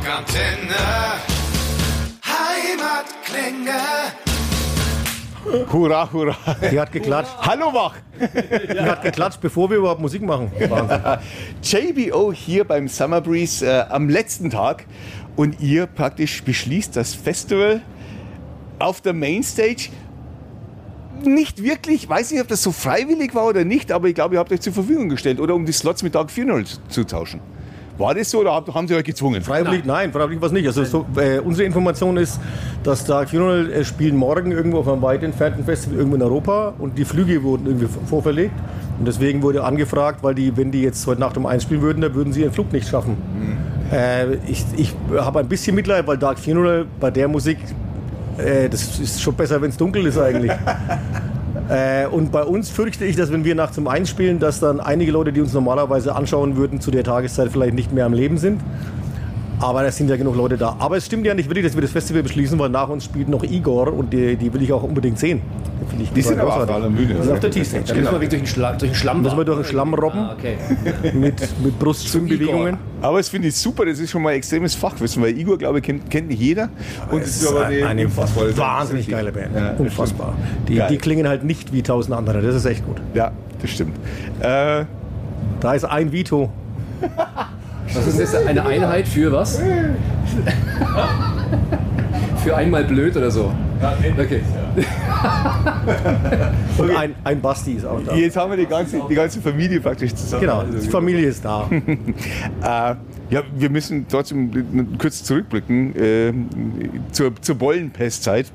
Rockantenne. Heimatklänge. Hurra, hurra. Die hat geklatscht. Hallo Wach. Die hat geklatscht, bevor wir überhaupt Musik machen. Wahnsinn. JBO hier beim Summer Breeze äh, am letzten Tag und ihr praktisch beschließt das Festival auf der Mainstage. Nicht wirklich, weiß nicht, ob das so freiwillig war oder nicht, aber ich glaube, ihr habt euch zur Verfügung gestellt oder um die Slots mit Dark Funeral zu tauschen. War das so oder haben sie euch gezwungen? Freiwillig, nein, freiwillig war es nicht. Also so, äh, unsere Information ist, dass Dark Funeral äh, spielen morgen irgendwo auf einem weit entfernten Festival irgendwo in Europa und die Flüge wurden irgendwie vorverlegt. Und deswegen wurde angefragt, weil die, wenn die jetzt heute Nacht um eins spielen würden, dann würden sie ihren Flug nicht schaffen. Äh, ich ich habe ein bisschen Mitleid, weil Dark Funeral bei der Musik, äh, das ist schon besser, wenn es dunkel ist eigentlich. Äh, und bei uns fürchte ich, dass wenn wir nachts um eins spielen, dass dann einige Leute, die uns normalerweise anschauen würden, zu der Tageszeit vielleicht nicht mehr am Leben sind. Aber es sind ja genug Leute da. Aber es stimmt ja nicht wirklich, dass wir das Festival beschließen, weil nach uns spielt noch Igor und die, die will ich auch unbedingt sehen. Die, Die sind aber auch großartig. alle am Bühne. Die sind auf der T-Stage. Da müssen wir wirklich durch den, Schla durch den Schlamm Müssen wir durch den Schlamm robben Ah, okay. mit, mit Brustschwimmbewegungen. Aber es finde ich super, das ist schon mal extremes Fachwissen, weil Igor, glaube ich, kennt, kennt nicht jeder. Und Es ist eine unfassbare- wahnsinnig geile Band. Ja, das Unfassbar. Die, die klingen halt nicht wie tausend andere. Das ist echt gut. Ja, das stimmt. Äh, Da ist ein Vito. Was ist das? Eine Einheit für was? für einmal blöd oder so? Okay. Und ein, ein Basti ist auch da. jetzt haben wir die ganze, die ganze Familie praktisch zusammen. Genau, Also, die Familie ist da. Äh, ja, wir müssen trotzdem kurz zurückblicken äh, zur, zur Bollenpestzeit.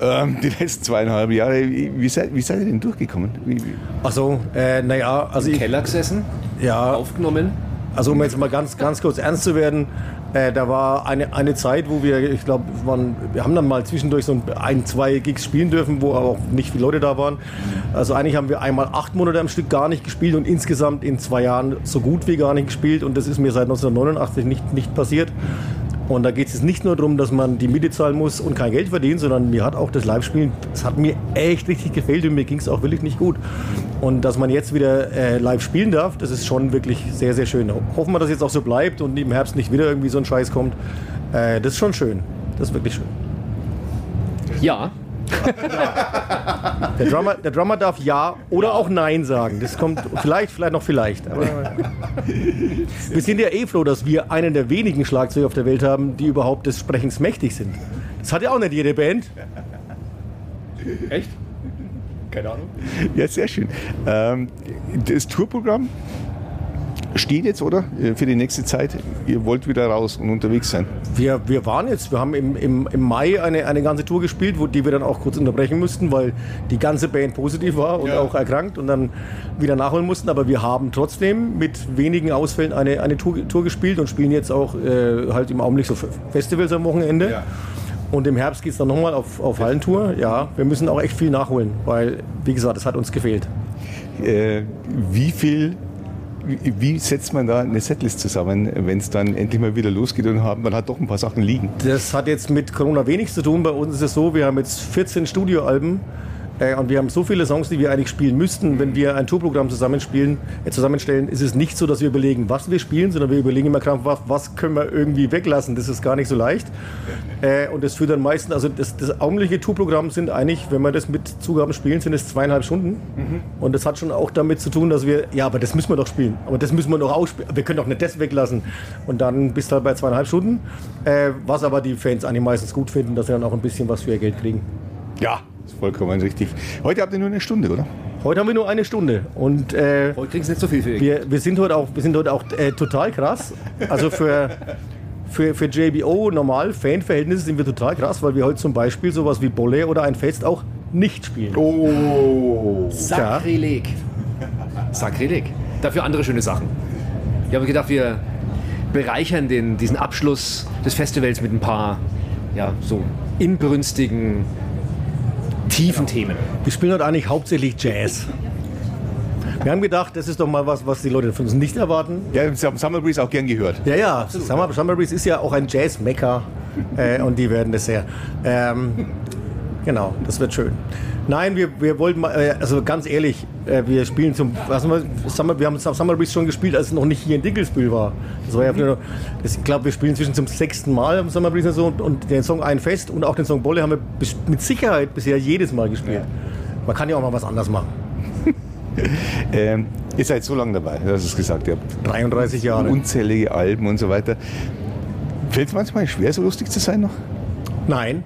Ähm, die letzten zweieinhalb Jahre. Wie seid, wie seid ihr denn durchgekommen? Wie, wie? Also, äh, naja, also Im ich, Keller gesessen, ja, aufgenommen. Also um jetzt mal ganz, ganz kurz ernst zu werden, äh, da war eine, eine Zeit, wo wir, ich glaube, wir haben dann mal zwischendurch so ein, zwei Gigs spielen dürfen, wo aber auch nicht viele Leute da waren. Also eigentlich haben wir einmal acht Monate am Stück gar nicht gespielt und insgesamt in zwei Jahren so gut wie gar nicht gespielt und das ist mir seit 1989 nicht, nicht passiert. Und da geht es nicht nur darum, dass man die Miete zahlen muss und kein Geld verdient, sondern mir hat auch das Live-Spielen, das hat mir echt richtig gefehlt und mir ging es auch wirklich nicht gut. Und dass man jetzt wieder äh, live spielen darf, das ist schon wirklich sehr, sehr schön. Ho- Hoffen wir, dass jetzt auch so bleibt und im Herbst nicht wieder irgendwie so ein Scheiß kommt. Äh, das ist schon schön. Das ist wirklich schön. Ja. Der Drummer, der Drummer darf Ja oder auch Nein sagen. Das kommt vielleicht, vielleicht noch vielleicht. Aber wir sind ja eh froh, dass wir einen der wenigen Schlagzeuger auf der Welt haben, die überhaupt des Sprechens mächtig sind. Das hat ja auch nicht jede Band. Echt? Keine Ahnung. Ja, sehr schön. Ähm, das Tourprogramm steht jetzt, oder? Äh, Für die nächste Zeit. Ihr wollt wieder raus und unterwegs sein. Wir, wir waren jetzt, wir haben im, im, im Mai eine, eine ganze Tour gespielt, wo, die wir dann auch kurz unterbrechen mussten, weil die ganze Band positiv war und Ja. auch erkrankt und dann wieder nachholen mussten. Aber wir haben trotzdem mit wenigen Ausfällen eine, eine Tour, Tour gespielt und spielen jetzt auch äh, halt im Augenblick so Festivals am Wochenende. Ja. Und im Herbst geht es dann nochmal auf, auf Hallentour. Ja, wir müssen auch echt viel nachholen, weil, wie gesagt, es hat uns gefehlt. Äh, wie viel. Wie, setzt man da eine Setlist zusammen, wenn es dann endlich mal wieder losgeht und man hat doch ein paar Sachen liegen? Das hat jetzt mit Corona wenig zu tun. Bei uns ist es so, wir haben jetzt 14 Studioalben äh, und wir haben so viele Songs, die wir eigentlich spielen müssten. Wenn wir ein Tourprogramm zusammenspielen, äh, zusammenstellen, ist es nicht so, dass wir überlegen, was wir spielen, sondern wir überlegen immer krampfhaft, was können wir irgendwie weglassen. Das ist gar nicht so leicht. Äh, und das führt dann meistens, also das, das augenblickliche Tourprogramm sind eigentlich, wenn wir das mit Zugaben spielen, sind es zweieinhalb Stunden. Und das hat schon auch damit zu tun, dass wir, ja, aber das müssen wir doch spielen. Aber das müssen wir doch ausspielen. Wir können doch nicht das weglassen. Und dann bist du halt bei zweieinhalb Stunden. Was aber die Fans eigentlich meistens gut finden, dass sie dann auch ein bisschen was für ihr Geld kriegen. Ja, ist vollkommen richtig. Heute habt ihr nur eine Stunde, oder? Heute haben wir nur eine Stunde. Und äh, Heute kriegst du nicht so viel für ihr wir, wir sind heute auch, wir sind heute auch äh, total krass. Also für, für, für JBO normal Fanverhältnisse sind wir total krass, weil wir heute zum Beispiel sowas wie Bolle oder ein Fest auch nicht spielen. Oh. Sakrileg. Sakrileg. Dafür andere schöne Sachen. Ich habe gedacht, wir bereichern den, diesen Abschluss des Festivals mit ein paar ja, so inbrünstigen, tiefen Themen. Wir spielen heute eigentlich hauptsächlich Jazz. Wir haben gedacht, das ist doch mal was, was die Leute von uns nicht erwarten. Ja, ich habe Summer Breeze auch gern gehört. Ja, ja, Summer, Summer Breeze ist ja auch ein Jazz-Mecker äh, und die werden das sehr. Ähm, genau, das wird schön. Nein, wir, wir wollten mal, äh, also ganz ehrlich, äh, wir spielen zum, was haben wir, Summer, wir haben Summer Breeze schon gespielt, als es noch nicht hier in Dinkelsbühl war. Das war ja das, ich glaube, wir spielen inzwischen zum sechsten Mal am Summer Breeze so und, und den Song Ein Fest und auch den Song Bolle haben wir bis- mit Sicherheit bisher jedes Mal gespielt. Man kann ja auch mal was anderes machen. Ähm, ihr seid so lange dabei, du hast es gesagt, ihr habt 33 Jahre. unzählige Alben und so weiter. Fällt es manchmal schwer, so lustig zu sein noch? Nein,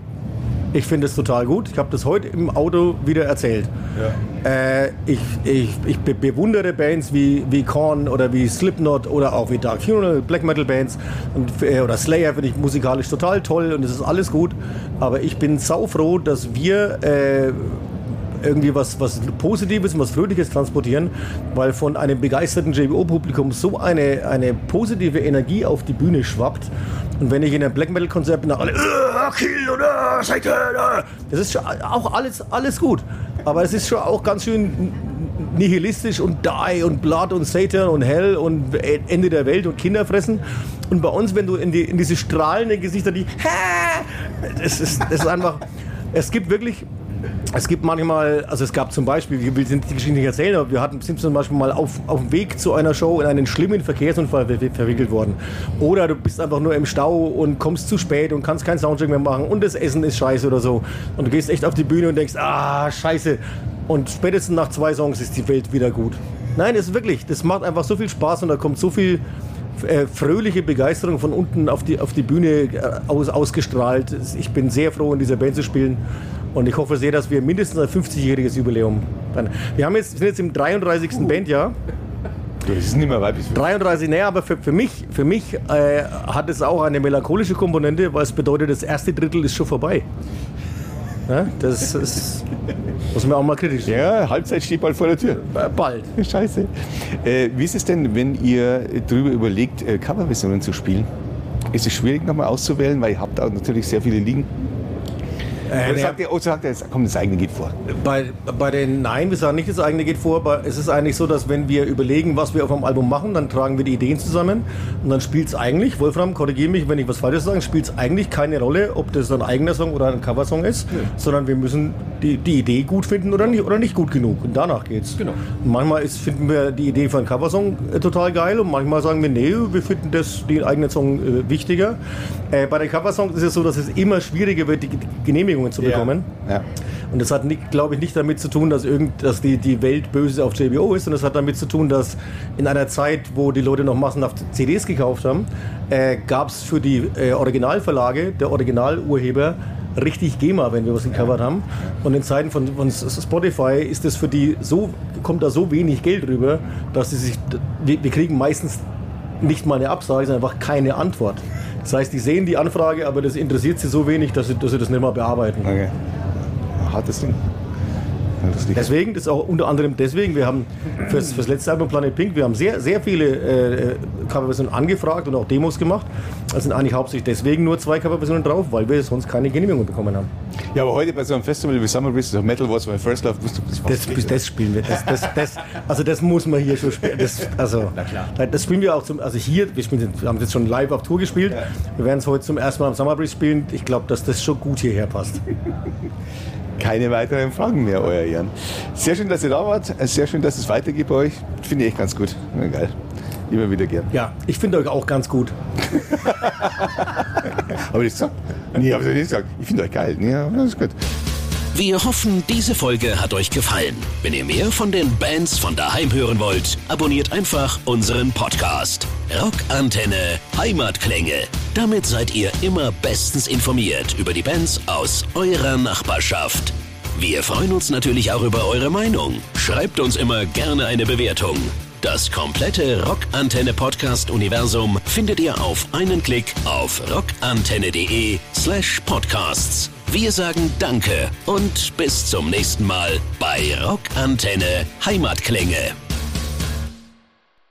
ich finde es total gut. Ich habe das heute im Auto wieder erzählt. Äh, ich, ich, ich be bewundere Bands wie, wie Korn oder wie Slipknot oder auch wie Dark Funeral, Black Metal Bands und, äh, oder Slayer finde ich musikalisch total toll und es ist alles gut. Aber ich bin saufroh, dass wir äh, irgendwie was, was Positives und was Fröhliches transportieren, weil von einem begeisterten JBO-Publikum so eine, eine positive Energie auf die Bühne schwappt. Und wenn ich in einem Black Metal-Konzert bin, dann alle, "Äh, Kill oder Satan, äh." das ist schon auch alles, alles gut. Aber es ist schon auch ganz schön nihilistisch und Die und Blood und Satan und Hell und Ende der Welt und Kinder fressen. Und bei uns, wenn du in, die, in diese strahlenden Gesichter, die, das ist, das ist einfach, es gibt wirklich es gibt manchmal, also es gab zum Beispiel, ich will die Geschichte nicht erzählen, aber wir hatten, sind zum Beispiel mal auf, auf dem Weg zu einer Show in einen schlimmen Verkehrsunfall ver verwickelt worden. Oder du bist einfach nur im Stau und kommst zu spät und kannst keinen Soundcheck mehr machen und das Essen ist scheiße oder so. Und du gehst echt auf die Bühne und denkst, ah, scheiße. Und spätestens nach zwei Songs ist die Welt wieder gut. Nein, ist wirklich, das macht einfach so viel Spaß und da kommt so viel äh, fröhliche Begeisterung von unten auf die, auf die Bühne äh, aus, ausgestrahlt. Ich bin sehr froh, in dieser Band zu spielen. Und ich hoffe sehr, dass wir mindestens ein 50-jähriges Jubiläum feiern. Wir haben jetzt, sind jetzt im 33. Bandjahr. Das ist nicht mehr weiblich. 33, naja, aber für, für mich, für mich äh, hat es auch eine melancholische Komponente, weil es bedeutet, das erste Drittel ist schon vorbei. Ja, das ist, muss man auch mal kritisch sehen. Ja, Halbzeit steht bald vor der Tür. Äh, Bald. Scheiße. Äh, wie ist es denn, wenn ihr darüber überlegt, äh, Coverversionen zu spielen? Ist es schwierig nochmal auszuwählen, weil ihr habt auch natürlich sehr viele liegen? Oder naja. sagt ihr, oh, sagt ihr jetzt, komm, das eigene geht vor. Bei, bei den Nein, wir sagen nicht, das eigene geht vor, aber es ist eigentlich so, dass wenn wir überlegen, was wir auf einem Album machen, dann tragen wir die Ideen zusammen und dann spielt es eigentlich, Wolfram, korrigiere mich, wenn ich was Falsches sage, spielt es eigentlich keine Rolle, ob das ein eigener Song oder ein Coversong ist, sondern wir müssen die, die Idee gut finden oder nicht, oder nicht gut genug und danach geht's. Genau. Und manchmal ist, finden wir die Idee für einen Coversong äh, total geil und manchmal sagen wir, nee, wir finden das, den eigenen Song äh, wichtiger. Äh, bei den Coversongs ist es so, dass es immer schwieriger wird, die Genehmigungen zu bekommen. Ja. Und das hat, glaube ich, nicht damit zu tun, dass, irgend, dass die, die Welt böse auf JBO ist, sondern es hat damit zu tun, dass in einer Zeit, wo die Leute noch massenhaft CDs gekauft haben, äh, gab es für die äh, Originalverlage, der Originalurheber, richtig GEMA, wenn wir was gecovert haben. Und in Zeiten von, von Spotify ist das für die so, kommt da so wenig Geld rüber, dass sie sich, wir, wir kriegen meistens nicht mal eine Absage, sondern einfach keine Antwort. Das heißt, die sehen die Anfrage, aber das interessiert sie so wenig, dass sie, dass sie das nicht mal bearbeiten. Okay. Hartes Ding. Deswegen, das ist auch unter anderem deswegen, wir haben fürs, fürs letzte Album Planet Pink, wir haben sehr, sehr viele äh, Coverversionen angefragt und auch Demos gemacht. Es sind eigentlich hauptsächlich deswegen nur zwei Coverversionen drauf, weil wir sonst keine Genehmigung bekommen haben. Ja, aber heute bei so einem Festival wie Summer Breeze, Metal was my first love, musst du das Das, fast das spielen wir. Das, das, das, also das muss man hier schon spielen. Das, also, das spielen wir auch zum, also hier, wir, spielen, wir haben jetzt schon live auf Tour gespielt. Wir werden es heute zum ersten Mal am Summer Breeze spielen. Ich glaube, dass das schon gut hierher passt. Keine weiteren Fragen mehr, euer Jan. Sehr schön, dass ihr da wart. Sehr schön, dass es weitergeht bei euch. Finde ich echt ganz gut. Ja, geil. Immer wieder gern. Ja, ich finde euch auch ganz gut. Habe ich das gesagt? Nee, habe ich nicht gesagt. Ich finde euch geil. Ja, das ist gut. Wir hoffen, diese Folge hat euch gefallen. Wenn ihr mehr von den Bands von daheim hören wollt, abonniert einfach unseren Podcast. Rockantenne Heimatklänge. Damit seid ihr immer bestens informiert über die Bands aus eurer Nachbarschaft. Wir freuen uns natürlich auch über eure Meinung. Schreibt uns immer gerne eine Bewertung. Das komplette Rockantenne Podcast Universum findet ihr auf einen Klick auf rockantenne.de slash podcasts. Wir sagen Danke und bis zum nächsten Mal bei Rockantenne Heimatklänge.